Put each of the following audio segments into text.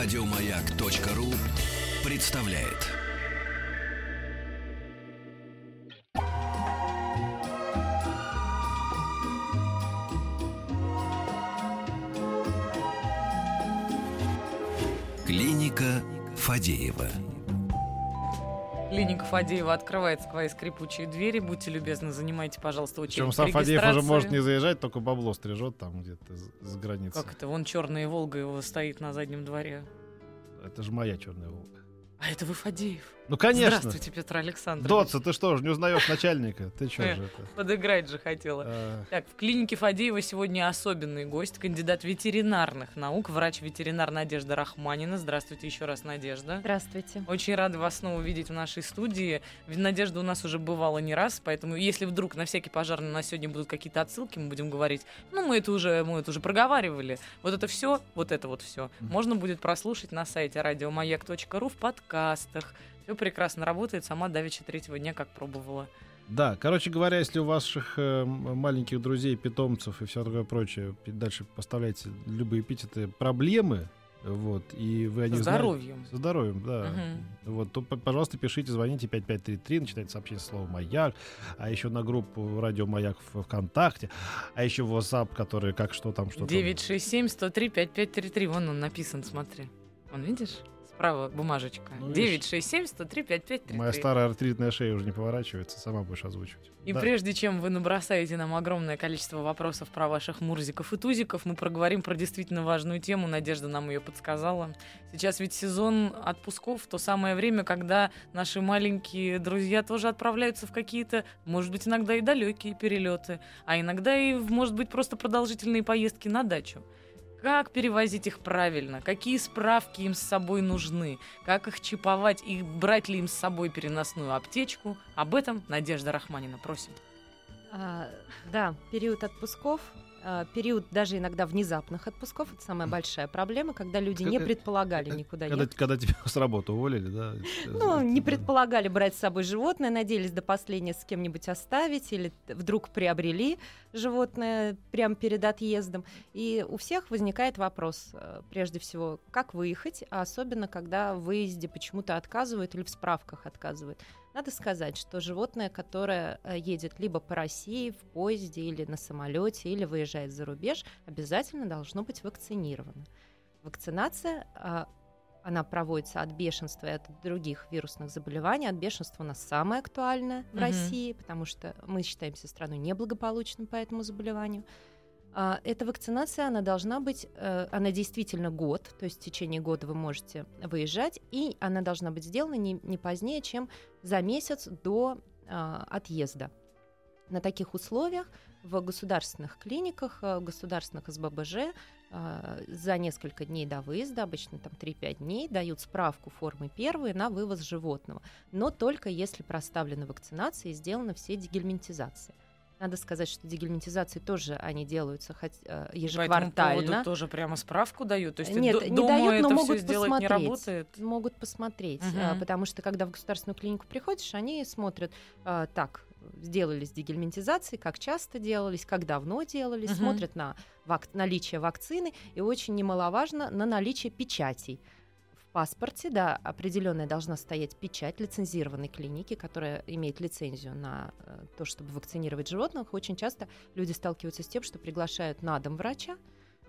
Радиомаяк.ру представляет. Клиника Фадеева. Клиника Фадеева открывает свои скрипучие двери. Будьте любезны, занимайте, пожалуйста, очередь Причем сам Фадеев уже может не заезжать, только бабло стрижет там где-то с границы. Как это? Вон черная Волга его стоит на заднем дворе. Это же моя черная волга. А это вы Фадеев. Ну, конечно. Здравствуйте, Петр Александрович. Дотса, ты что ж, не узнаешь начальника? Ты что Э. же это? Подыграть же хотела. А, Так, в клинике Фадеева сегодня особенный гость, кандидат ветеринарных наук, врач-ветеринар Надежда Рахманина. Здравствуйте еще раз, Надежда. Здравствуйте. Очень рада вас снова видеть в нашей студии. Ведь Надежда у нас уже бывала не раз, поэтому если вдруг на всякий пожарный на сегодня будут какие-то отсылки, мы будем говорить, ну мы это уже, мы это уже проговаривали. Вот это все, вот это вот все, можно будет прослушать на сайте радиомаяк.ру в подкастах. Все прекрасно работает, сама давеча третьего дня как пробовала. Да, короче говоря, если у ваших э, маленьких друзей, питомцев и все такое прочее, дальше поставляете любые эпитеты проблемы, вот, и вы о них знаете- здоровьем. Со здоровьем, да. Мгм. Вот, то, пожалуйста, пишите, звоните 5533, начинайте сообщение слово «Маяк», а еще на группу «Радио Маяк» в ВКонтакте, а еще в WhatsApp, который как что там, что там. 967-103-5533. Вон он написан, смотри. Вон, видишь? Справа бумажечка. Ну, видишь. 967-103-5533. Моя старая артритная шея уже не поворачивается, сама будешь озвучивать. И Да. прежде чем вы набросаете нам огромное количество вопросов про ваших мурзиков и тузиков, мы проговорим про действительно важную тему. Надежда нам ее подсказала. Сейчас ведь сезон отпусков, то самое время, когда наши маленькие друзья тоже отправляются в какие-то, может быть, иногда и далекие перелеты, а иногда и, может быть, просто продолжительные поездки на дачу. Как перевозить их правильно? Какие справки им с собой нужны? Как их чиповать? И брать ли им с собой переносную аптечку? Об этом Надежда Рахманина. Просим. А, да, период отпусков, период даже иногда внезапных отпусков, это самая большая проблема, когда люди не Э, предполагали э, никуда Когда, ехать. когда тебя с работы уволили, да? Ну, не предполагали брать с собой животное, надеялись до последнего с кем-нибудь оставить, или вдруг приобрели животное прямо перед отъездом. И у всех возникает вопрос, э, прежде всего, как выехать, а особенно, когда в выезде почему-то отказывают или в справках отказывают. Надо сказать, что животное, которое э, едет либо по России в поезде или на самолете, или выезжает за рубеж, обязательно должно быть вакцинировано. Вакцинация а, она проводится от бешенства и от других вирусных заболеваний. От бешенства у нас самое актуальное в Мгм. России, потому что мы считаемся страной неблагополучной по этому заболеванию. А, Эта вакцинация, она должна быть, э, она действительно год, то есть в течение года вы можете выезжать, и она должна быть сделана не, не позднее, чем за месяц до а, отъезда. На таких условиях в государственных клиниках, э, в государственных СББЖ а, за несколько дней до выезда, обычно там 3-5 дней, дают справку формы первой на вывоз животного. Но только если проставлена вакцинация и сделаны все дегельминтизации. Надо сказать, что дегельминтизации тоже они делаются хоть, э, По ежеквартально. тоже прямо справку дают. То есть Нет, не дома дают, но могут сделать не посмотреть. работает. Могут посмотреть, а, потому что когда в государственную клинику приходишь, они смотрят, а, так, сделались дегельминтизации, как часто делались, как давно делались, Мгм. смотрят на вак- наличие вакцины и очень немаловажно на наличие печатей. В паспорте, да, определенная должна стоять печать лицензированной клиники, которая имеет лицензию на э, то, чтобы вакцинировать животных. Очень часто люди сталкиваются с тем, что приглашают на дом врача,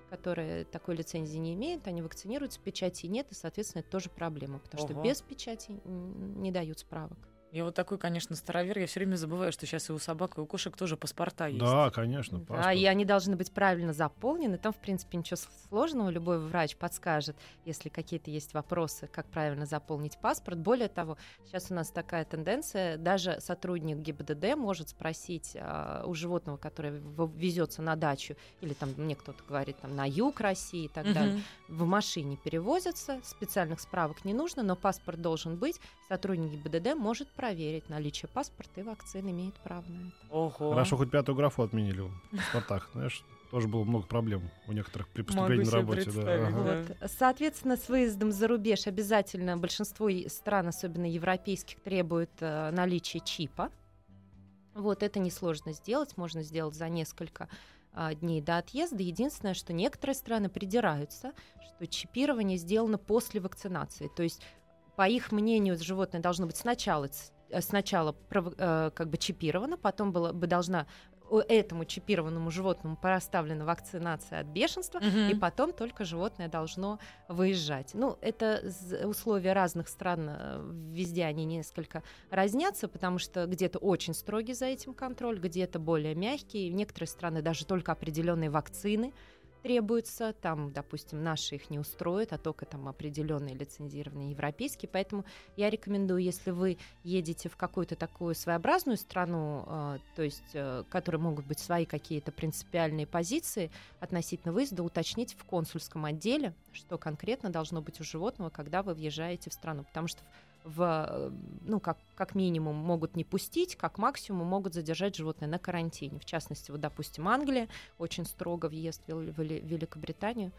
который такой лицензии не имеет, они вакцинируются, печати нет, и, соответственно, это тоже проблема, потому Ого. что без печати не дают справок. Я вот такой, конечно, старовер. Я все время забываю, что сейчас и у собак, и у кошек тоже паспорта есть. Да, конечно. Да, паспорт. и они должны быть правильно заполнены. Там, в принципе, ничего сложного. Любой врач подскажет, если какие-то есть вопросы, как правильно заполнить паспорт. Более того, сейчас у нас такая тенденция, даже сотрудник ГИБДД может спросить а, у животного, которое везется на дачу, или там мне кто-то говорит, там на юг России и так Мгм. далее, в машине перевозятся, специальных справок не нужно, но паспорт должен быть. Сотрудник ГИБДД может проверить наличие паспорта, и вакцин имеет право на это. Ого. Хорошо, хоть пятую графу отменили в паспортах. Знаешь, тоже было много проблем у некоторых при Могу поступлении на себе работе. Да. Ага. Вот. Соответственно, с выездом за рубеж обязательно большинство стран, особенно европейских, требует э, наличия чипа. Вот это несложно сделать, можно сделать за несколько а, дней до отъезда. Единственное, что некоторые страны придираются, что чипирование сделано после вакцинации. То есть, по их мнению, животное должно быть сначала э, сначала э, как бы чипировано, потом было, бы должна этому чипированному животному проставлена вакцинация от бешенства, угу. и потом только животное должно выезжать. Ну, это условия разных стран, э, везде они несколько разнятся, потому что где-то очень строгий за этим контроль, где-то более мягкий. В некоторые страны даже только определенные вакцины требуется, там, допустим, наши их не устроят, а только там определенные лицензированные европейские. Поэтому я рекомендую, если вы едете в какую-то такую своеобразную страну, э, то есть, э, которые могут быть свои какие-то принципиальные позиции относительно выезда, уточнить в консульском отделе, что конкретно должно быть у животного, когда вы въезжаете в страну. Потому что в, ну, как, как минимум могут не пустить, как максимум могут задержать животное на карантине. В частности, вот, допустим, Англия очень строго въезд в Великобританию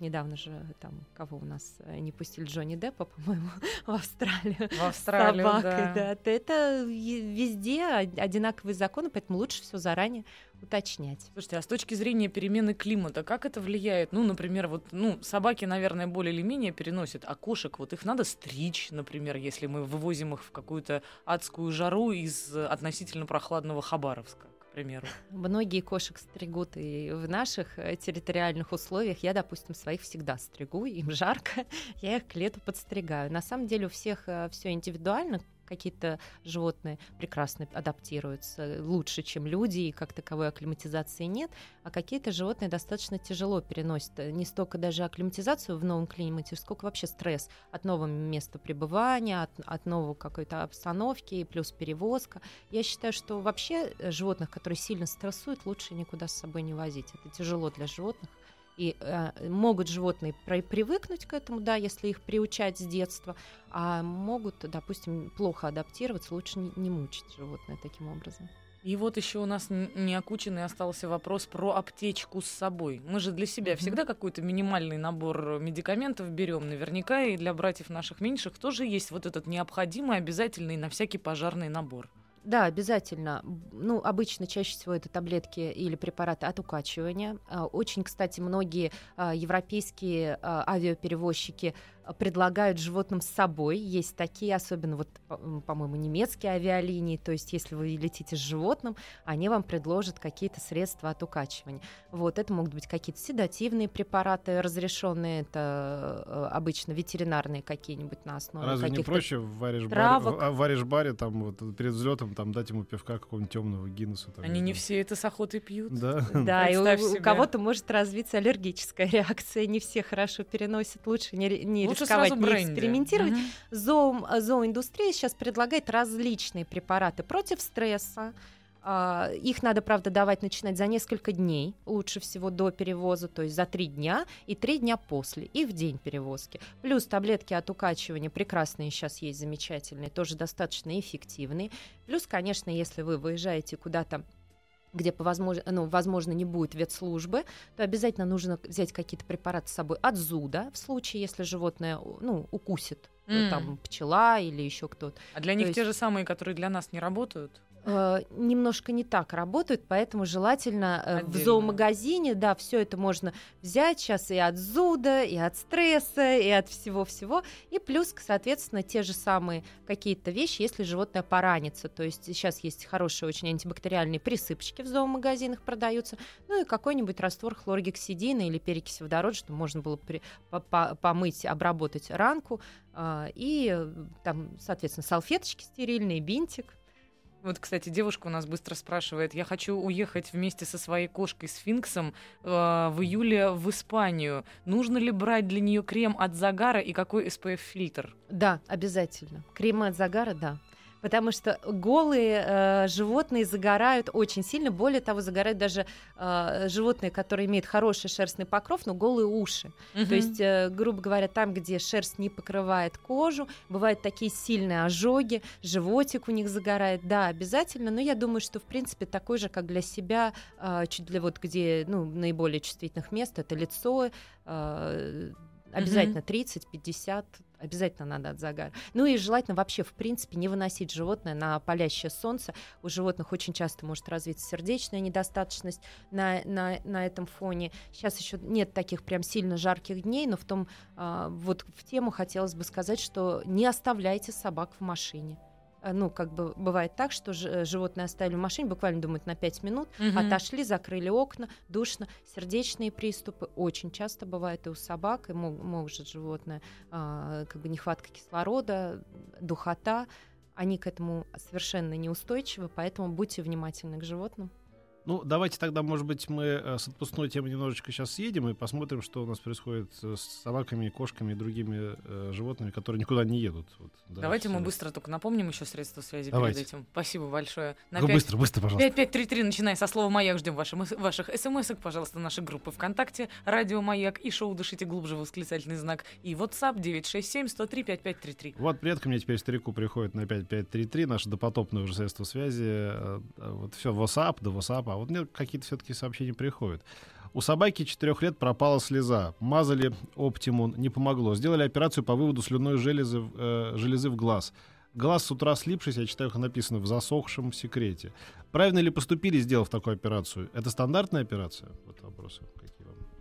недавно же там кого у нас э, не пустили Джонни Деппа, по-моему, в Австралию. В Австралию, собакой, да. да. Это везде одинаковые законы, поэтому лучше все заранее уточнять. Слушайте, а с точки зрения перемены климата, как это влияет? Ну, например, вот, ну, собаки, наверное, более или менее переносят, а кошек, вот их надо стричь, например, если мы вывозим их в какую-то адскую жару из относительно прохладного Хабаровска примеру. Многие кошек стригут и в наших э, территориальных условиях. Я, допустим, своих всегда стригу, им жарко, я их к лету подстригаю. На самом деле у всех э, все индивидуально, какие-то животные прекрасно адаптируются лучше, чем люди, и как таковой акклиматизации нет, а какие-то животные достаточно тяжело переносят э, не столько даже акклиматизацию в новом климате, сколько вообще стресс от нового места пребывания, от, от новой какой-то обстановки, и плюс перевозка. Я считаю, что вообще э, животных, которые сильно стрессуют, лучше никуда с собой не возить. Это тяжело для животных. И э, могут животные при, привыкнуть к этому, да, если их приучать с детства, а могут, допустим, плохо адаптироваться, лучше не, не мучить животное таким образом. И вот еще у нас не окученный остался вопрос про аптечку с собой. Мы же для себя mm-hmm. всегда какой-то минимальный набор медикаментов берем. Наверняка и для братьев наших меньших тоже есть вот этот необходимый, обязательный на всякий пожарный набор. Да, обязательно. Ну, обычно чаще всего это таблетки или препараты от укачивания. А, очень, кстати, многие а, европейские а, авиаперевозчики предлагают животным с собой. Есть такие, особенно вот, по-моему, немецкие авиалинии. То есть, если вы летите с животным, они вам предложат какие-то средства от укачивания. Вот, это могут быть какие-то седативные препараты разрешенные, это э, обычно ветеринарные какие-нибудь на основе Разве не проще в вариш-баре, в вариш-баре там вот перед взлетом там дать ему пивка какого-нибудь темного Гиннесса? Там, они не все это с охотой пьют. Да, да и у, у кого-то может развиться аллергическая реакция. Не все хорошо переносят. Лучше не, не рисковать, не экспериментировать. Угу. Зоо, зооиндустрия сейчас предлагает различные препараты против стресса. А, их надо, правда, давать начинать за несколько дней, лучше всего до перевоза, то есть за три дня и три дня после, и в день перевозки. Плюс таблетки от укачивания прекрасные сейчас есть, замечательные, тоже достаточно эффективные. Плюс, конечно, если вы выезжаете куда-то где, по возможно, ну, возможно, не будет ветслужбы, то обязательно нужно взять какие-то препараты с собой от зуда, в случае, если животное ну, укусит mm. там пчела или еще кто-то. А для них есть... те же самые, которые для нас не работают? Э, немножко не так работают, поэтому желательно э, Отдельно. в зоомагазине, да, все это можно взять сейчас и от зуда, и от стресса, и от всего-всего, и плюс, соответственно, те же самые какие-то вещи, если животное поранится, то есть сейчас есть хорошие очень антибактериальные присыпочки в зоомагазинах продаются, ну и какой-нибудь раствор хлоргексидина или перекись водорода, чтобы можно было при, по -по помыть, обработать ранку, э, и там, соответственно, салфеточки стерильные, бинтик, вот, кстати, девушка у нас быстро спрашивает. Я хочу уехать вместе со своей кошкой сфинксом э, в июле в Испанию. Нужно ли брать для нее крем от загара и какой SPF-фильтр? Да, обязательно. Крем от загара, да потому что голые э, животные загорают очень сильно. Более того, загорают даже э, животные, которые имеют хороший шерстный покров, но голые уши. Угу. То есть, э, грубо говоря, там, где шерсть не покрывает кожу, бывают такие сильные ожоги, животик у них загорает. Да, обязательно. Но я думаю, что в принципе такой же, как для себя, э, чуть для вот где ну, наиболее чувствительных мест, это лицо. Э, обязательно 30-50 обязательно надо от загара. Ну и желательно вообще, в принципе, не выносить животное на палящее солнце. У животных очень часто может развиться сердечная недостаточность на, на, на этом фоне. Сейчас еще нет таких прям сильно жарких дней, но в том, а, вот в тему хотелось бы сказать, что не оставляйте собак в машине. А, ну, как бы бывает так, что ж, животные оставили в машине, буквально думают на 5 минут, Мгм. отошли, закрыли окна, душно, сердечные приступы очень часто бывают и у собак, и может животное, а, как бы нехватка кислорода, духота, они к этому совершенно неустойчивы, поэтому будьте внимательны к животным. Ну, давайте тогда, может быть, мы э, с отпускной темы немножечко сейчас съедем и посмотрим, что у нас происходит э, с собаками, кошками и другими э, животными, которые никуда не едут. Вот, да, Давайте мы всё. быстро только напомним еще средства связи Давайте. перед этим. Спасибо большое. На Ну, пять- быстро, быстро, пожалуйста. 5533, начиная со слова «Маяк», ждем ваших, ваших смс-ок, пожалуйста, наши группы ВКонтакте, Радио Маяк и шоу «Дышите глубже» восклицательный знак, и WhatsApp 967-103-5533. Вот предка мне теперь старику приходит на 5533, наше допотопное уже средство связи. э, Вот все, WhatsApp, да WhatsApp. А вот мне какие-то все-таки сообщения приходят. У собаки 4 лет пропала слеза. Мазали оптимун, не помогло. Сделали операцию по выводу слюной железы, э, железы в глаз. Глаз с утра слипшись, я читаю, как написано, в засохшем секрете. Правильно ли поступили, сделав такую операцию? Это стандартная операция? Вот вопросы какие.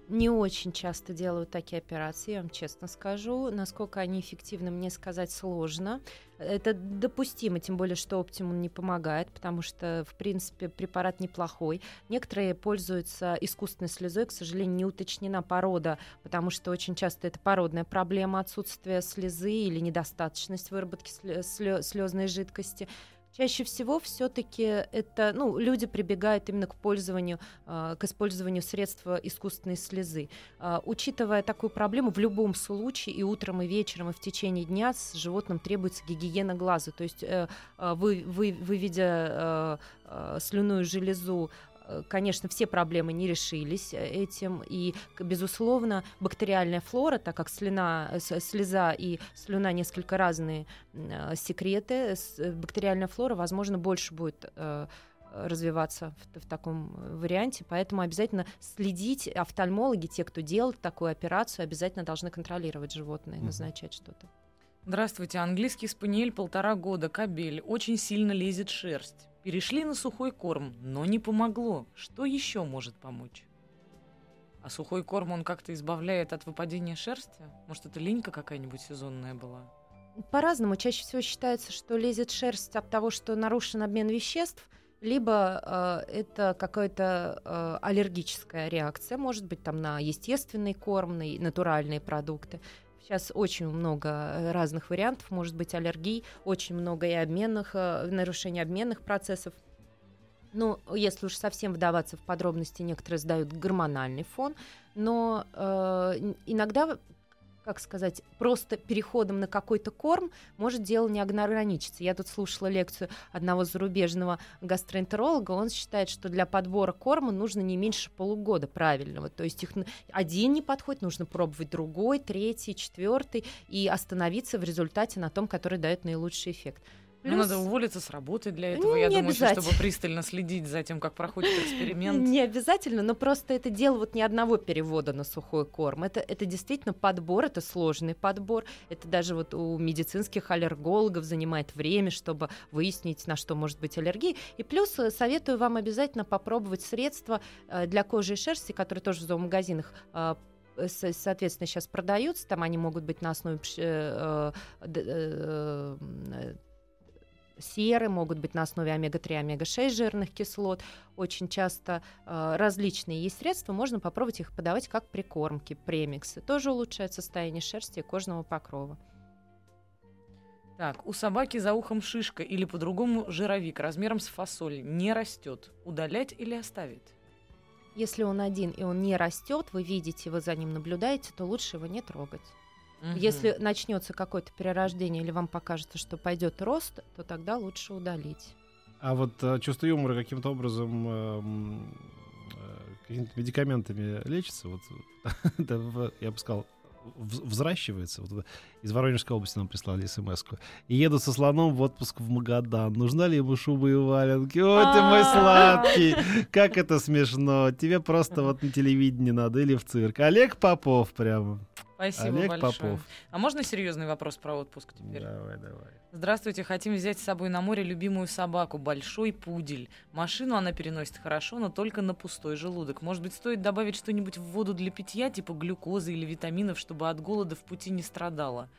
Не очень часто делают такие операции, я вам честно скажу. Насколько они эффективны, мне сказать сложно. Это допустимо, тем более, что оптимум не помогает, потому что, в принципе, препарат неплохой. Некоторые пользуются искусственной слезой, к сожалению, не уточнена порода, потому что очень часто это породная проблема отсутствия слезы или недостаточность выработки слезной жидкости. Чаще всего все-таки это, ну, люди прибегают именно к пользованию, э, к использованию средства искусственной слезы. Э, учитывая такую проблему, в любом случае и утром, и вечером, и в течение дня с животным требуется гигиена глаза. То есть э, э, вы, вы, выведя э, э, слюную железу Конечно, все проблемы не решились э, этим, и, безусловно, бактериальная флора, так как слюна, э, слеза и слюна несколько разные э, секреты, э, бактериальная флора, возможно, больше будет э, развиваться в, в таком э, варианте, поэтому обязательно следить, офтальмологи, те, кто делает такую операцию, обязательно должны контролировать животное, назначать что-то. Здравствуйте, английский спаниель полтора года, кабель, очень сильно лезет шерсть. Перешли на сухой корм, но не помогло. Что еще может помочь? А сухой корм, он как-то избавляет от выпадения шерсти? Может, это линька какая-нибудь сезонная была? По-разному. Чаще всего считается, что лезет шерсть от того, что нарушен обмен веществ, либо э, это какая-то э, аллергическая реакция, может быть, там на естественный корм, на натуральные продукты. Сейчас очень много э, разных вариантов, может быть, аллергий, очень много и обменных, э, нарушений обменных процессов. Ну, если уж совсем вдаваться в подробности, некоторые сдают гормональный фон, но э, иногда, как сказать, просто переходом на какой-то корм может дело не ограничиться. Я тут слушала лекцию одного зарубежного гастроэнтеролога, он считает, что для подбора корма нужно не меньше полугода правильного. То есть их один не подходит, нужно пробовать другой, третий, четвертый и остановиться в результате на том, который дает наилучший эффект. Ну, Плюс- надо уволиться с работы для этого. Я Не думаю, что, чтобы пристально следить за тем, как проходит эксперимент. Не обязательно, но просто это дело вот не одного перевода на сухой корм. Это, это действительно подбор, это сложный подбор. Это даже вот у медицинских аллергологов занимает время, чтобы выяснить, на что может быть аллергия. И плюс э, советую вам обязательно попробовать средства э, для кожи и шерсти, которые тоже в зоомагазинах э, соответственно, сейчас продаются. Там они могут быть на основе серы, могут быть на основе омега-3, омега-6 жирных кислот. Очень часто э, различные есть средства, можно попробовать их подавать как прикормки, премиксы. Тоже улучшает состояние шерсти и кожного покрова. Так, у собаки за ухом шишка или по-другому жировик размером с фасоль не растет. Удалять или оставить? Если он один и он не растет, вы видите, вы за ним наблюдаете, то лучше его не трогать. Мгм. Если начнется какое-то перерождение или вам покажется, что пойдет рост, то тогда лучше удалить. А вот э, чувство юмора каким-то образом эм, э, какими-то медикаментами лечится? Вот, я бы сказал, взращивается. Вот из Воронежской области нам прислали смс -ку. И едут со слоном в отпуск в Магадан. Нужна ли ему шуба и валенки? Ой, ты мой А. сладкий! Как это смешно! Тебе просто вот на телевидении надо или в цирк. Олег Попов прямо. Спасибо Олег большое. Попов. А можно серьезный вопрос про отпуск теперь? Давай, давай. Здравствуйте, хотим взять с собой на море любимую собаку, большой пудель. Машину она переносит хорошо, но только на пустой желудок. Может быть, стоит добавить что-нибудь в воду для питья, типа глюкозы или витаминов, чтобы от голода в пути не страдала?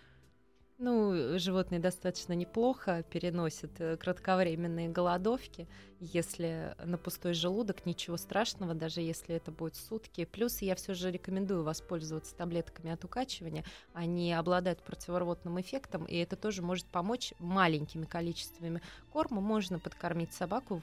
Ну, животные достаточно неплохо переносят э, кратковременные голодовки. Если на пустой желудок, ничего страшного, даже если это будет сутки. Плюс я все же рекомендую воспользоваться таблетками от укачивания. Они обладают противорвотным эффектом, и это тоже может помочь маленькими количествами корма. Можно подкормить собаку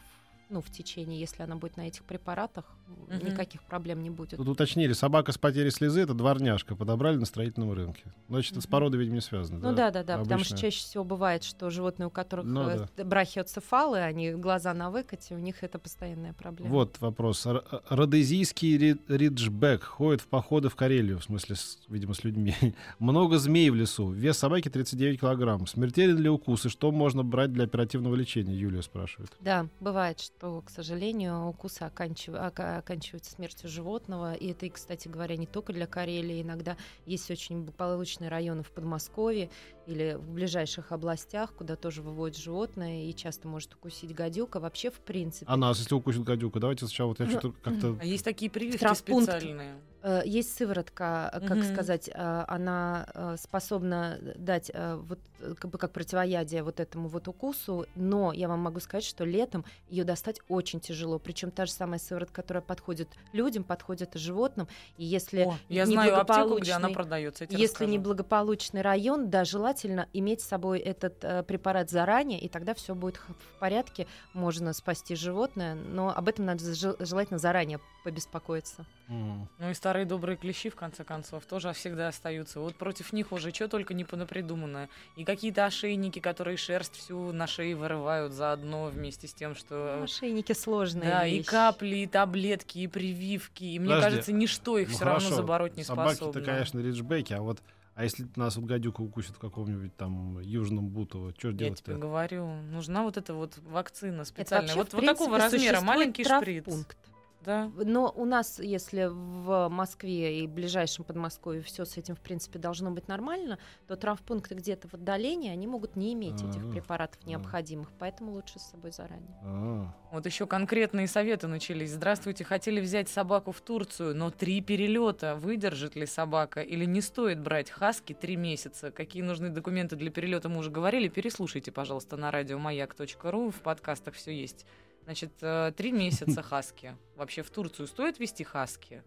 ну, в течение, если она будет на этих препаратах, Мгм. никаких проблем не будет. Тут уточнили, собака с потерей слезы это дворняжка, подобрали на строительном рынке. Значит, это с породой, видимо, не связано. Ну да, да, да, потому что чаще всего бывает, что животные, у которых Ну э, брахиоцефалы, они глаза на выкате, у них это постоянная проблема. Вот вопрос. Р- Родезийский ри- риджбек ходит в походы в Карелию, в смысле, с- видимо, с людьми. Много змей в лесу. Вес собаки 39 килограмм. Смертелен ли укус и что можно брать для оперативного лечения? Юлия спрашивает. Да, бывает, что, к сожалению, укусы оканчив- ока- оканчиваются смертью животного. И это, кстати говоря, не только для Карелии. Иногда есть очень благополучные районы в Подмосковье или в ближайших областях, куда тоже выводят животное, и часто может укусить гадюка. Вообще, в принципе, А нас, если укусит гадюка, давайте сначала вот я Ну, что-то как-то... А есть такие прививки специальные. Э, Есть сыворотка, э, как Мгм. сказать, э, она э, способна дать э, вот э, как бы как противоядие вот этому вот укусу, но я вам могу сказать, что летом ее достать очень тяжело. Причем та же самая сыворотка, которая подходит людям, подходит и животным. И если О, я знаю аптеку, где она продается. если расскажу. неблагополучный район, да, желательно иметь с собой этот э, препарат заранее, и тогда все будет в порядке, можно спасти животное, но об этом надо жел- желательно заранее побеспокоиться. Мгм. Ну и старые добрые клещи, в конце концов, тоже всегда остаются. Вот против них уже что только не понапридумано. И какие-то ошейники, которые шерсть всю на шее вырывают заодно вместе с тем, что... Ошейники сложные. Да, и вещи. капли, и таблетки, и прививки. И мне Подожди. кажется, ничто их Ну, все равно забороть не Собаки-то, способно. конечно, риджбеки, а вот а если нас вот гадюка укусит в каком-нибудь там южном Бутово, что Я делать-то? тебе говорю, нужна вот эта вот вакцина Это специальная. вообще, Вот, вот такого размера, маленький шприц. травмпункт. Да. Но у нас, если в Москве и ближайшем Подмосковье все с этим, в принципе, должно быть нормально, то травмпункты где-то в отдалении, они могут не иметь этих А, препаратов а. необходимых, поэтому лучше с собой заранее. А, Вот еще конкретные советы начались. Здравствуйте, хотели взять собаку в Турцию, но три перелета. Выдержит ли собака или не стоит брать хаски три месяца? Какие нужны документы для перелета, мы уже говорили. Переслушайте, пожалуйста, на радиомаяк.ру. В подкастах все есть. Значит, э, три месяца хаски. Вообще в Турцию стоит вести хаски?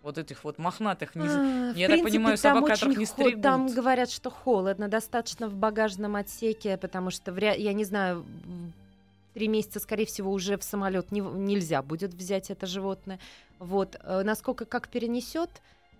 Вот этих вот мохнатых не... А, я так понимаю, собак, которых не стригут. Там говорят, что холодно, достаточно в багажном отсеке, потому что, вря- я не знаю, три месяца, скорее всего, уже в самолет не, нельзя будет взять это животное. Вот, э, насколько как перенесет.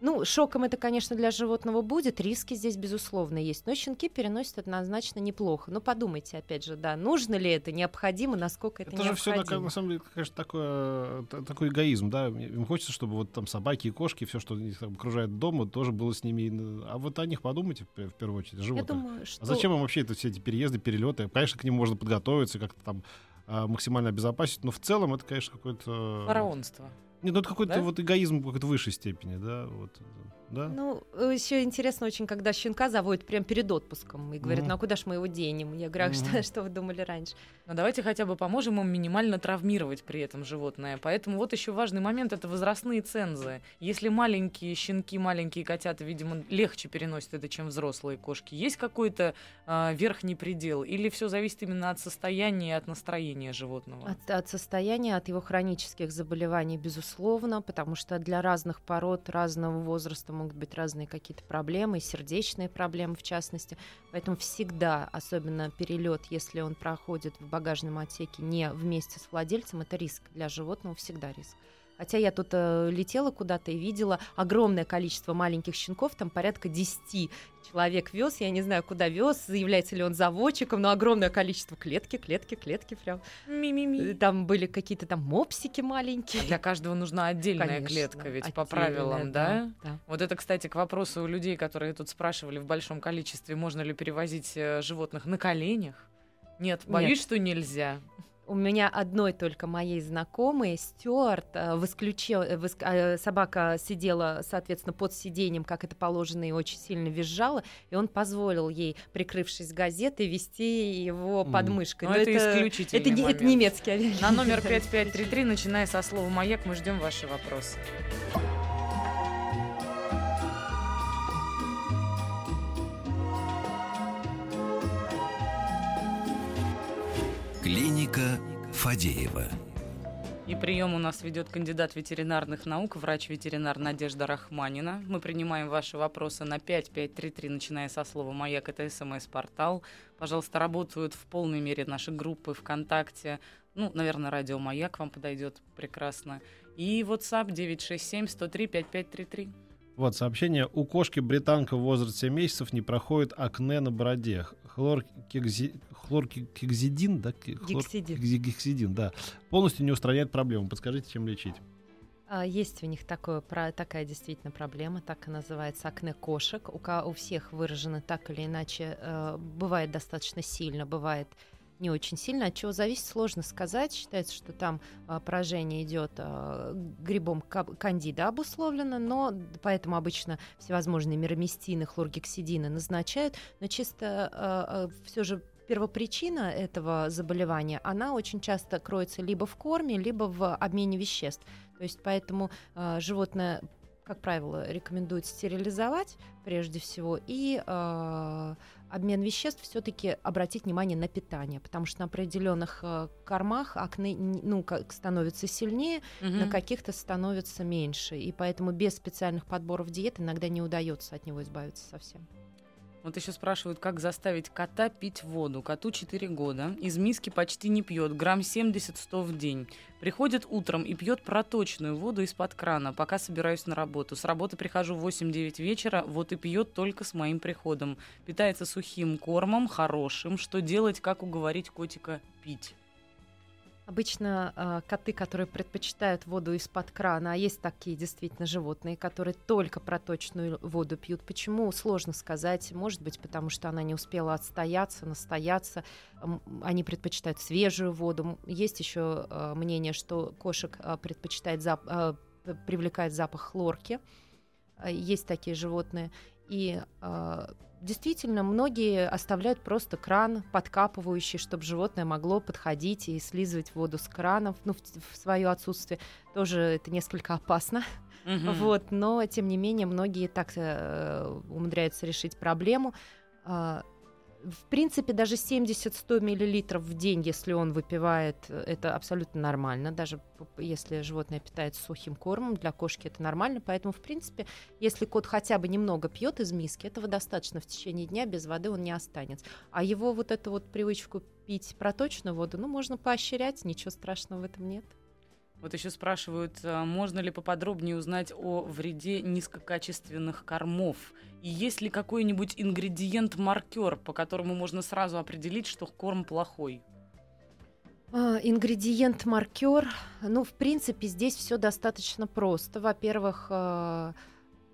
Ну, шоком это, конечно, для животного будет, риски здесь, безусловно, есть. Но щенки переносят однозначно неплохо. Ну, подумайте, опять же, да, нужно ли это, необходимо, насколько это, Это же все, необходимо. на, самом деле, конечно, такое, такой эгоизм, да. Им хочется, чтобы вот там собаки и кошки, все, что их там окружает дома, тоже было с ними. А вот о них подумайте в, пе- в первую очередь, Я животных. думаю, что... А зачем им вообще это, все эти переезды, перелеты? Конечно, к ним можно подготовиться, как-то там а, максимально обезопасить, но в целом это, конечно, какой-то... Фараонство. Нет, ну это какой-то Да? вот эгоизм какой-то высшей степени, да, вот, да. Ну, еще интересно очень, когда щенка заводят прямо перед отпуском и говорят, Мгм. ну а куда ж мы его денем? Я говорю, а что, Мгм. что вы думали раньше? Но давайте хотя бы поможем им минимально травмировать при этом животное. Поэтому вот еще важный момент это возрастные цензы. Если маленькие щенки, маленькие котята, видимо, легче переносят это, чем взрослые кошки, есть какой-то а, верхний предел? Или все зависит именно от состояния и от настроения животного? От, от состояния, от его хронических заболеваний, безусловно, потому что для разных пород, разного возраста могут быть разные какие-то проблемы, сердечные проблемы в частности. Поэтому всегда, особенно перелет, если он проходит в багажном отсеке не вместе с владельцем, это риск для животного, всегда риск. Хотя я тут э, летела куда-то и видела огромное количество маленьких щенков, там порядка 10 человек вез, я не знаю, куда вез, заявляется ли он заводчиком, но огромное количество клетки, клетки, клетки прям. Ми-ми-ми. Э, Там были какие-то там мопсики А маленькие. Для каждого нужна отдельная Конечно, клетка, ведь по отдельная, правилам, да? да. Вот это, кстати, к вопросу у людей, которые тут спрашивали в большом количестве, можно ли перевозить э, животных на коленях. Нет, боюсь, Нет. что нельзя. У меня одной только моей знакомой, Стюарт, э, в исключе- э, в ис- э, собака сидела, соответственно, под сиденьем, как это положено, и очень сильно визжала, и он позволил ей, прикрывшись газетой, вести его под мышкой. Но Но это исключительный это, не- это момент. немецкий авиалинии. На номер 5533, начиная со слова «Маяк», мы ждем ваши вопросы. Клиника Фадеева. И прием у нас ведет кандидат ветеринарных наук, врач-ветеринар Надежда Рахманина. Мы принимаем ваши вопросы на 5533, начиная со слова «Маяк». Это СМС-портал. Пожалуйста, работают в полной мере наши группы ВКонтакте. Ну, наверное, радио «Маяк» вам подойдет прекрасно. И WhatsApp 967-103-5533. Вот сообщение. У кошки британка в возрасте 7 месяцев не проходит акне на бороде. Хлоркекзи- Хлоркекзидин, да? Гексидин. да. Полностью не устраняет проблему. Подскажите, чем лечить? А, Есть у них такое, про, такая действительно проблема, так и называется акне кошек. У, всех выражено так или иначе, э, бывает достаточно сильно, бывает не очень сильно. От чего зависит, сложно сказать. Считается, что там а, поражение идет а, грибом ка- кандида обусловлено, но поэтому обычно всевозможные мироместины, хлоргексидины назначают, но чисто все же первопричина этого заболевания, она очень часто кроется либо в корме, либо в обмене веществ. То есть поэтому животное, как правило, рекомендуют стерилизовать прежде всего и э, обмен веществ все-таки обратить внимание на питание, потому что на определенных э, кормах акне ну, как становится сильнее, на каких-то становится меньше. И поэтому без специальных подборов диет иногда не удается от него избавиться совсем. Вот еще спрашивают, как заставить кота пить воду. Коту 4 года, из миски почти не пьет, грамм 70-100 в день. Приходит утром и пьет проточную воду из-под крана, пока собираюсь на работу. С работы прихожу в 8-9 вечера, вот и пьет только с моим приходом. Питается сухим кормом, хорошим. Что делать, как уговорить котика пить? Обычно э, коты, которые предпочитают воду из-под крана, а есть такие действительно животные, которые только проточную воду пьют. Почему? Сложно сказать. Может быть, потому что она не успела отстояться, настояться. Они предпочитают свежую воду. Есть еще э, мнение, что кошек э, предпочитает зап- э, привлекает запах хлорки. Есть такие животные. И э, действительно, многие оставляют просто кран подкапывающий, чтобы животное могло подходить и слизывать воду с кранов. Ну, в, свое отсутствие тоже это несколько опасно. Мгм. Вот, но тем не менее многие так э, умудряются решить проблему. А, в принципе, даже 70-100 миллилитров в день, если он выпивает, э, это абсолютно нормально. Даже если животное питается сухим кормом, для кошки это нормально. Поэтому, в принципе, если кот хотя бы немного пьет из миски, этого достаточно в течение дня, без воды он не останется. А его вот эту вот привычку пить проточную воду, ну, можно поощрять, ничего страшного в этом нет. Вот еще спрашивают, а, можно ли поподробнее узнать о вреде низкокачественных кормов? И есть ли какой-нибудь ингредиент-маркер, по которому можно сразу определить, что корм плохой? А, Ингредиент-маркер. Ну, в принципе, здесь все достаточно просто. Во-первых, а,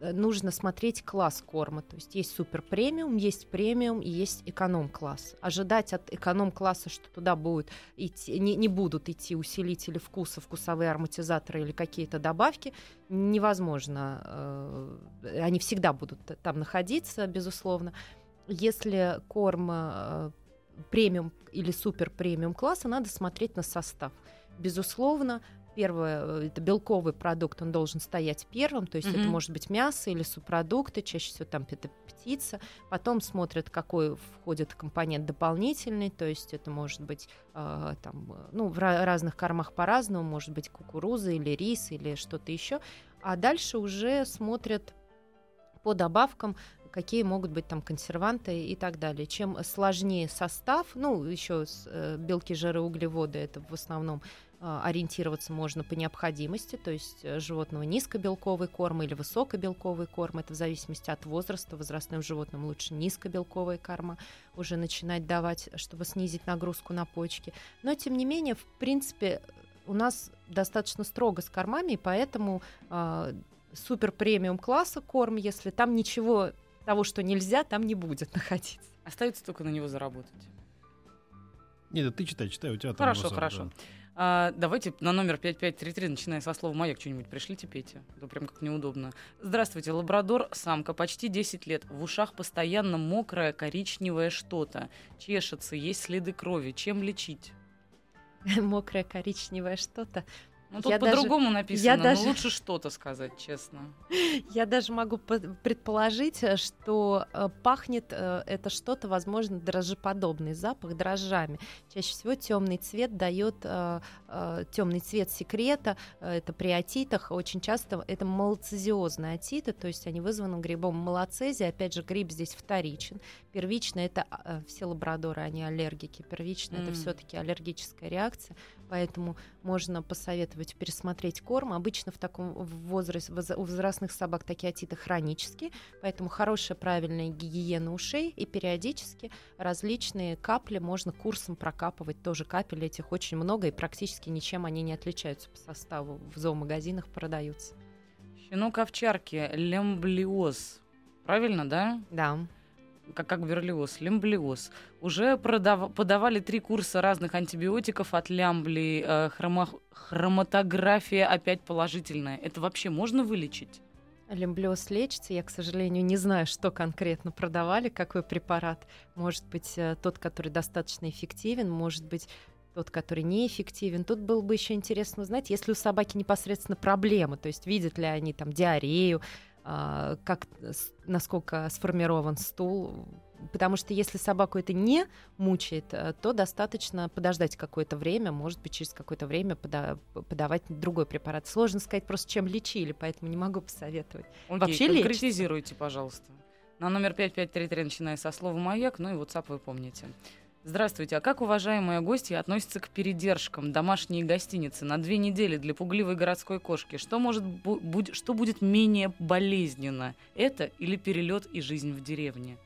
нужно смотреть класс корма. То есть есть супер премиум, есть премиум и есть эконом-класс. Ожидать от эконом-класса, что туда будут идти, не, не будут идти усилители вкуса, вкусовые ароматизаторы или какие-то добавки, невозможно. Э, Они всегда будут там находиться, безусловно. Если корм э, премиум или супер премиум класса, надо смотреть на состав. Безусловно, первое э, это белковый продукт, он должен стоять первым, то есть это Мгм. может быть мясо или субпродукты, чаще всего там это птица. Потом смотрят, какой входит компонент дополнительный, то есть это может быть э, там, э, ну, в ра- разных кормах по-разному, может быть кукуруза или рис или что-то еще. А дальше уже смотрят по добавкам, какие могут быть там консерванты и так далее. Чем сложнее состав, ну, еще э, белки, жиры, углеводы, это в основном ориентироваться можно по необходимости, то есть э, животного низкобелковый корм или высокобелковый корм, это в зависимости от возраста, возрастным животным лучше низкобелковые корма уже начинать давать, чтобы снизить нагрузку на почки. Но, тем не менее, в принципе, у нас достаточно строго с кормами, и поэтому э, супер премиум класса корм, если там ничего того, что нельзя, там не будет находиться. Остается только на него заработать. Нет, ты читай, читай, у тебя там Хорошо, хорошо. да. А, давайте на номер 5533, начиная со слова «маяк», что-нибудь пришлите, Петя. Это прям как неудобно. Здравствуйте, лабрадор, самка, почти 10 лет. В ушах постоянно мокрое коричневое что-то. Чешется, есть следы крови. Чем лечить? Мокрое коричневое что-то. Ну, тут по-другому написано, я но даже- лучше что-то сказать, честно. Я даже могу по- предположить, э, что э, пахнет э, это что-то, возможно, дрожжеподобный запах дрожжами. Чаще всего темный цвет дает темный цвет секрета. Это при отитах. Очень часто это малоцезиозные отиты, то есть они вызваны грибом малоцезия. Опять же, гриб здесь вторичен. Первично это э, все лабрадоры, они аллергики. Первично это М. все-таки аллергическая реакция. Поэтому можно посоветовать пересмотреть корм. Обычно в таком возрасте воз- у возрастных собак такие отиты хронические, поэтому хорошая правильная гигиена ушей и периодически различные капли можно курсом прокапывать. Тоже капель этих очень много и практически ничем они не отличаются по составу. В зоомагазинах продаются. Щенок овчарки, лемблиоз. Правильно, да? Да. Как, как берлиоз, лемблиоз. Уже продав- подавали три курса разных антибиотиков от лямбли. э, хрома- хроматография опять положительная. Это вообще можно вылечить? Лемблиоз лечится. Я, к сожалению, не знаю, что конкретно продавали, какой препарат. Может быть, э, тот, который достаточно эффективен, может быть, тот, который неэффективен. Тут было бы еще интересно узнать, если у собаки непосредственно проблемы, то есть видят ли они там диарею, как, с- насколько сформирован стул. Потому что если собаку это не мучает, э, то достаточно подождать какое-то время, может быть, через какое-то время пода- подавать другой препарат. Сложно сказать просто, чем лечили, поэтому не могу посоветовать. Окей, Вообще лечится. конкретизируйте, пожалуйста. На номер 5533, начиная со слова «маяк», ну и WhatsApp вы помните. Здравствуйте. А как уважаемые гости относятся к передержкам домашней гостиницы на две недели для пугливой городской кошки? Что, может, бу- будь- что будет менее болезненно? Это или перелет и жизнь в деревне?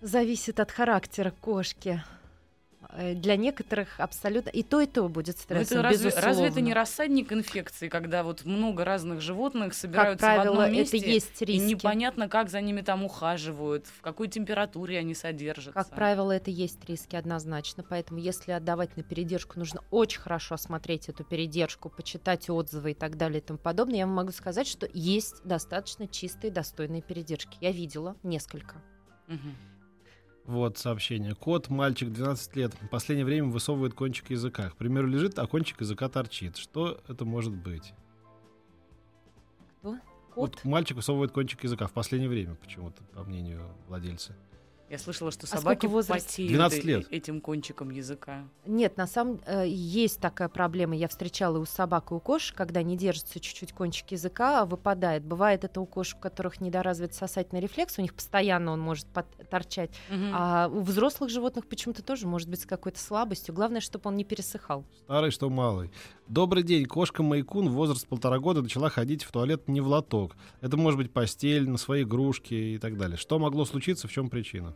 Зависит от характера кошки. Э, Для некоторых абсолютно и то, и то будет Ну, стрессом, это разве, безусловно. разве это не рассадник инфекции, когда вот много разных животных Как собираются в правило, одном месте, это есть и риски. непонятно, как за ними там ухаживают, в какой температуре они содержатся? Как правило, это есть риски однозначно. Поэтому, если отдавать на передержку, нужно очень хорошо осмотреть эту передержку, почитать отзывы и так далее и тому подобное. Я вам могу сказать, что есть достаточно чистые, достойные передержки. Я видела несколько. Мгм. Вот сообщение. Кот, мальчик, 12 лет. В последнее время высовывает кончик языка. К примеру, лежит, а кончик языка торчит. Что это может быть? Кот? Вот мальчик высовывает кончик языка в последнее время, почему-то, по мнению владельца. Я слышала, что А собаки возраст? потеют 12 лет. этим кончиком языка. Нет, на самом э, есть такая проблема. Я встречала и у собак, и у кошек, когда не держится чуть-чуть кончик языка, а выпадает. Бывает это у кошек, у которых недоразвит сосательный рефлекс, у них постоянно он может торчать. Мгм. А у взрослых животных почему-то тоже может быть с какой-то слабостью. Главное, чтобы он не пересыхал. Старый, что малый. Добрый день. Кошка Майкун в возраст полтора года начала ходить в туалет не в лоток. Это может быть постель, на свои игрушки и так далее. Что могло случиться, в чем причина?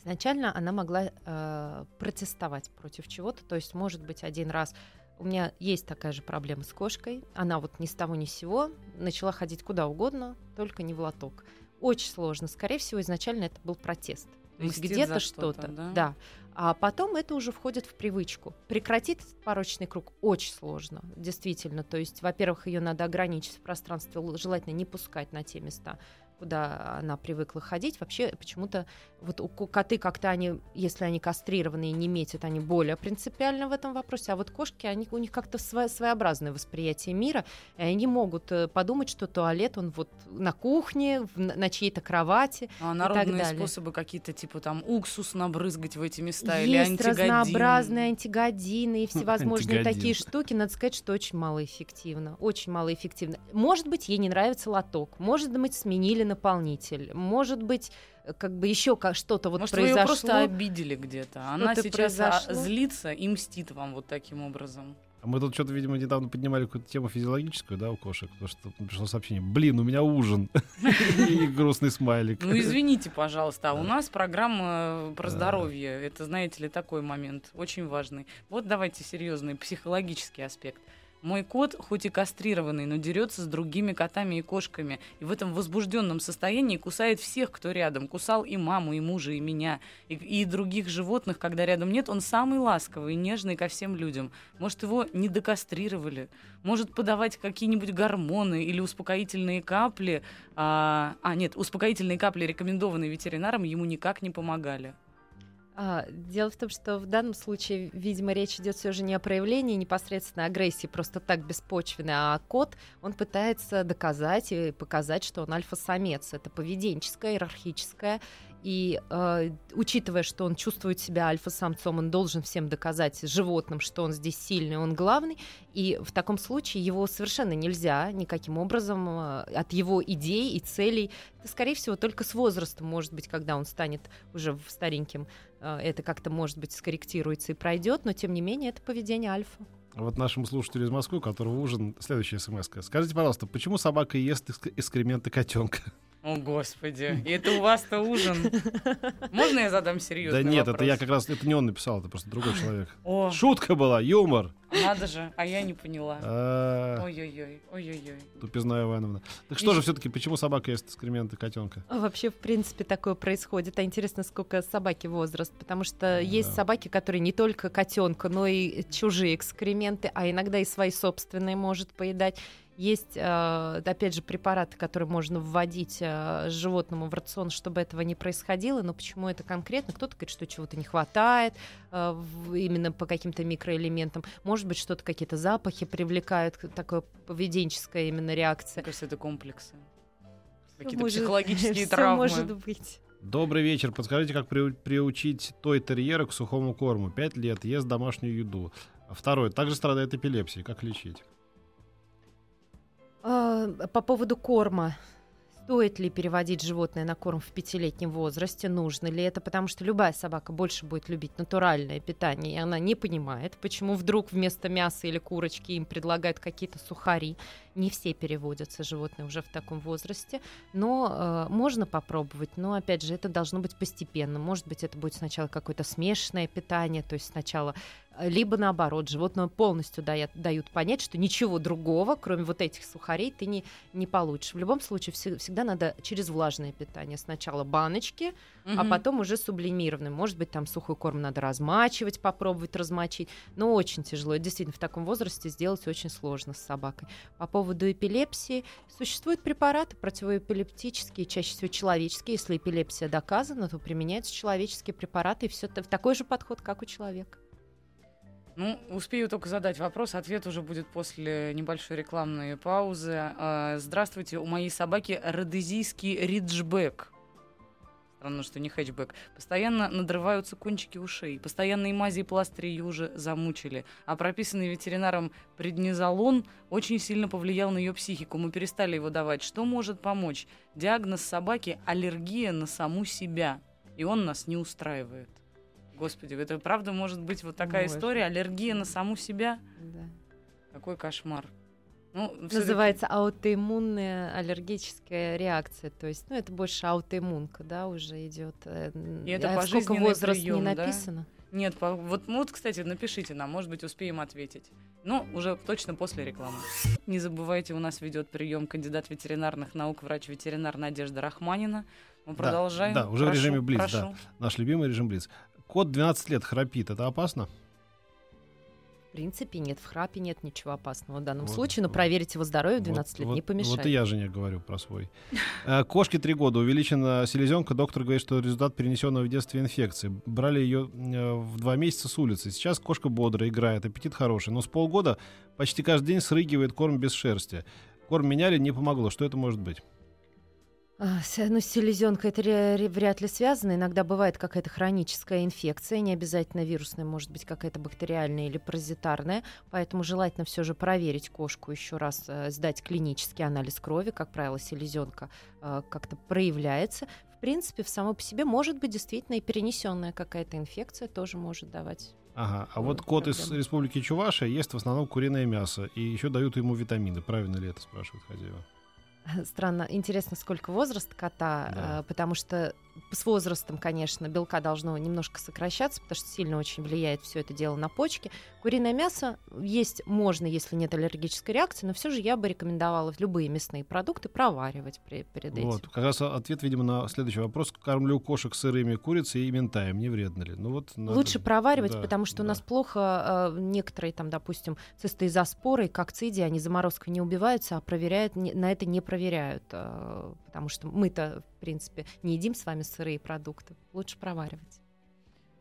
Изначально она могла э, протестовать против чего-то. То есть, может быть, один раз у меня есть такая же проблема с кошкой. Она вот ни с того ни с сего начала ходить куда угодно, только не в лоток. Очень сложно. Скорее всего, изначально это был протест. То есть где-то что-то, да? да. А потом это уже входит в привычку. Прекратить этот порочный круг очень сложно, действительно. То есть, во-первых, ее надо ограничить в пространстве, желательно не пускать на те места, куда она привыкла ходить. Вообще, почему-то вот у ко- коты как-то они, если они кастрированные и не метят, они более принципиально в этом вопросе. А вот кошки, они, у них как-то свое, своеобразное восприятие мира, и они могут э, подумать, что туалет, он вот на кухне, в- на чьей-то кровати, А народные далее. способы какие-то, типа там уксус набрызгать в эти места или Есть антигодин. разнообразные антигодины и всевозможные Антигодин. такие штуки. Надо сказать, что очень малоэффективно. Очень малоэффективно. Может быть, ей не нравится лоток. Может быть, сменили наполнитель. Может быть, э, как бы еще что-то вот Может, вы ее произошло. просто обидели где-то. Она сейчас а, произошло. злится и мстит вам вот таким образом. А мы тут что-то, видимо, недавно поднимали какую-то тему физиологическую, да, у кошек, потому что пришло сообщение, блин, у меня ужин. И грустный смайлик. Ну, извините, пожалуйста, а у нас программа э, про здоровье. Это, знаете ли, такой момент очень важный. Вот давайте серьезный психологический аспект. Мой кот, хоть и кастрированный, но дерется с другими котами и кошками. И в этом возбужденном состоянии кусает всех, кто рядом. Кусал и маму, и мужа, и меня, и, и других животных, когда рядом нет. Он самый ласковый и нежный ко всем людям. Может, его не докастрировали. Может, подавать какие-нибудь гормоны или успокоительные капли. А, а нет, успокоительные капли, рекомендованные ветеринаром, ему никак не помогали. А, дело в том, что в данном случае, видимо, речь идет все же не о проявлении непосредственно агрессии, просто так беспочвенной, а кот, он пытается доказать и показать, что он альфа-самец. Это поведенческое, иерархическое и э, учитывая, что он чувствует себя альфа-самцом, он должен всем доказать животным, что он здесь сильный, он главный. И в таком случае его совершенно нельзя никаким образом э, от его идей и целей. Это, скорее всего, только с возрастом, может быть, когда он станет уже стареньким, это как-то, может быть, скорректируется и пройдет, но тем не менее это поведение альфа. Вот нашему слушателю из Москвы, у которого ужин, следующая смс -ка. Скажите, пожалуйста, почему собака ест экскременты котенка? О, Господи, и это у вас-то ужин. Можно я задам серьезный Да нет, вопрос? это я как раз, это не он написал, это просто другой человек. О, Шутка была, юмор. Надо же, а я не поняла. А, Ой-ой-ой, ой-ой-ой. Тупизна Ивановна. Так что же все-таки, почему собака ест экскременты котенка? А Вообще, в принципе, такое происходит. А интересно, сколько собаки возраст, потому что есть собаки, которые не только котенка, но и чужие экскременты, а иногда и свои собственные может поедать. Есть, э, опять же, препараты, которые можно вводить э, животному в рацион, чтобы этого не происходило. Но почему это конкретно? Кто-то говорит, что чего-то не хватает э, именно по каким-то микроэлементам. Может быть, что-то какие-то запахи привлекают, такое поведенческая именно реакция. Мне кажется, это комплексы. Какие-то может- психологические травмы. может быть. Добрый вечер. Подскажите, как приу- приучить той терьера к сухому корму? Пять лет, ест домашнюю еду. Второй. Также страдает эпилепсией. Как лечить? А, По поводу корма. Стоит ли переводить животное на корм в пятилетнем возрасте? Нужно ли это? Потому что любая собака больше будет любить натуральное питание, и она не понимает, почему вдруг вместо мяса или курочки им предлагают какие-то сухари. Не все переводятся животные уже в таком возрасте, но э, можно попробовать. Но опять же, это должно быть постепенно. Может быть, это будет сначала какое-то смешанное питание, то есть сначала либо наоборот, животному полностью дают, дают понять, что ничего другого, кроме вот этих сухарей, ты не, не получишь. В любом случае, все- всегда надо через влажное питание. Сначала баночки, а Мгм. потом уже сублимированный. Может быть, там сухой корм надо размачивать, попробовать размочить. Но очень тяжело. Действительно, в таком возрасте сделать очень сложно с собакой. По поводу эпилепсии. Существуют препараты противоэпилептические, чаще всего человеческие. Если эпилепсия доказана, то применяются человеческие препараты. И все такой же подход, как у человека. Ну, успею только задать вопрос. Ответ уже будет после небольшой рекламной паузы. А, Здравствуйте, у моей собаки родезийский риджбек. Странно, что не хэтчбэк. Постоянно надрываются кончики ушей. Постоянные мази и пластыри ее уже замучили. А прописанный ветеринаром преднизолон очень сильно повлиял на ее психику. Мы перестали его давать. Что может помочь? Диагноз собаки – аллергия на саму себя. И он нас не устраивает. Господи, это правда может быть вот такая Может. история? Аллергия на саму себя? Да. Какой кошмар. Ну, всё-таки- Называется аутоиммунная аллергическая реакция. То есть, ну, это больше аутоиммунка, да, уже идет. э, И это а сколько пожизненный возраст приём, не да? написано? Нет, по- вот, ну, вот, кстати, напишите нам, может быть, успеем ответить. Но уже точно после рекламы. Не забывайте, у нас ведет прием кандидат ветеринарных наук, врач-ветеринар Надежда Рахманина. Мы продолжаем. да, уже в Прошу, режиме Блиц, да. прошу. Наш любимый режим Блиц. Кот 12 лет храпит. Это опасно? В принципе, нет, в храпе нет ничего опасного в данном Вот, случае, но вот. проверить его здоровье в 12 Вот- лет вот, не помешает. Вот и я жене говорю про свой. Э, Кошке три года. Увеличена селезенка. Доктор говорит, что результат перенесенного в детстве инфекции. Брали ее э, в два месяца с улицы. Сейчас кошка бодрая, играет, аппетит хороший. Но с полгода почти каждый день срыгивает корм без шерсти. Корм меняли, не помогло. Что это может быть? А, Ну, с селезенкой это вряд ли связано. Иногда бывает какая-то хроническая инфекция, не обязательно вирусная, может быть какая-то бактериальная или паразитарная. Поэтому желательно все же проверить кошку еще раз, э, сдать клинический анализ крови. Как правило, селезенка э, как-то проявляется. В принципе, в само по себе может быть действительно и перенесенная какая-то инфекция тоже может давать. Ага, а вот кот из республики Чувашия ест в основном куриное мясо. И еще дают ему витамины. Правильно ли это, спрашивает хозяева? Странно, интересно, сколько возраст кота, Да. э, потому что с возрастом, конечно, белка должно немножко сокращаться, потому что сильно очень влияет все это дело на почки. Куриное мясо есть можно, если нет аллергической реакции, но все же я бы рекомендовала любые мясные продукты проваривать при, перед этим. Вот, как раз ответ, видимо, на следующий вопрос. Кормлю кошек сырыми курицей и ментаем, не вредно ли? Ну, вот надо... Лучше проваривать, да, потому что да. у нас плохо э, некоторые, там, допустим, цистеизоспоры, кокцидии, они заморозкой не убиваются, а проверяют, не, на это не проверяют, э, потому что мы-то, в принципе, не едим с вами сырые продукты. Лучше проваривать.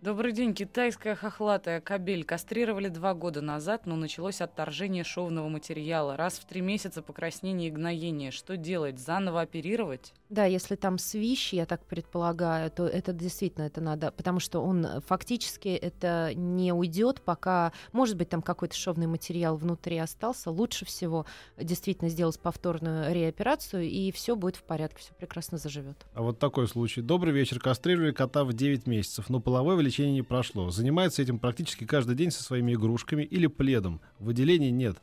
Добрый день. Китайская хохлатая кабель кастрировали два года назад, но началось отторжение шовного материала. Раз в три месяца покраснение и гноение. Что делать? Заново оперировать? Да, если там свищ, я так предполагаю, то это действительно это надо, потому что он э, фактически это не уйдет, пока, может быть, там какой-то шовный материал внутри остался. Лучше всего действительно сделать повторную реоперацию, и все будет в порядке, все прекрасно заживет. А вот такой случай. Добрый вечер. Кастрировали кота в 9 месяцев, но половое лечение не прошло. Занимается этим практически каждый день со своими игрушками или пледом. Выделений нет.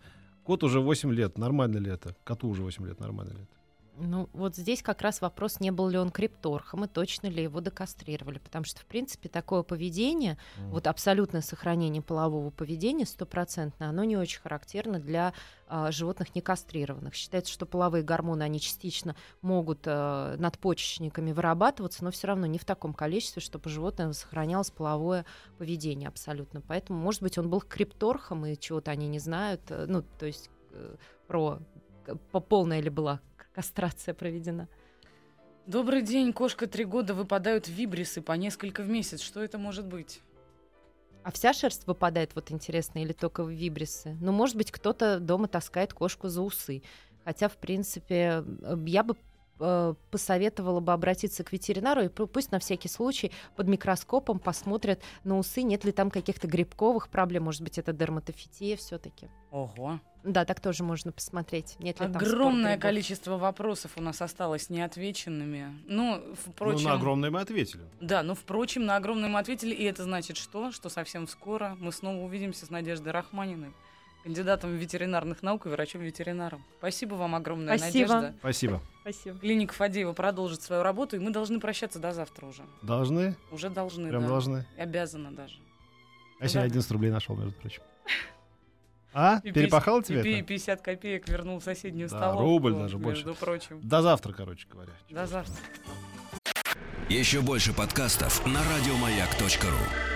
Кот уже 8 лет. Нормально ли это? Коту уже 8 лет. Нормально ли это? Ну, вот здесь как раз вопрос, не был ли он крипторхом и точно ли его докастрировали. Потому что, в принципе, такое поведение, mm. вот абсолютное сохранение полового поведения, стопроцентное, оно не очень характерно для а, животных некастрированных. Считается, что половые гормоны, они частично могут а, надпочечниками вырабатываться, но все равно не в таком количестве, чтобы животное сохранялось половое поведение абсолютно. Поэтому, может быть, он был крипторхом, и чего-то они не знают, э, ну, то есть э, про по полная ли была кастрация проведена. Добрый день. Кошка три года выпадают вибрисы по несколько в месяц. Что это может быть? А вся шерсть выпадает, вот интересно, или только вибрисы? Ну, может быть, кто-то дома таскает кошку за усы. Хотя, в принципе, я бы э, посоветовала бы обратиться к ветеринару и пусть на всякий случай под микроскопом посмотрят на усы, нет ли там каких-то грибковых проблем, может быть, это дерматофития все-таки. Ого. Да, так тоже можно посмотреть. Нет ли Огромное там количество вопросов у нас осталось неотвеченными. Ну, впрочем... Ну, на огромное мы ответили. Да, но, впрочем, на огромное мы ответили, и это значит что? Что совсем скоро мы снова увидимся с Надеждой Рахманиной кандидатом ветеринарных наук и врачом-ветеринаром. Спасибо вам огромное, Спасибо. Надежда. Спасибо. Спасибо. Клиника Фадеева продолжит свою работу, и мы должны прощаться до завтра уже. Должны? Уже должны, Прям да. должны? И обязаны даже. Я сегодня 11 рублей нашел, между прочим. А? И Перепахал тебе и 50 копеек вернул в соседнюю да, столовку. рубль даже больше. Между прочим. До завтра, короче говоря. До завтра. Еще больше подкастов на радиомаяк.ру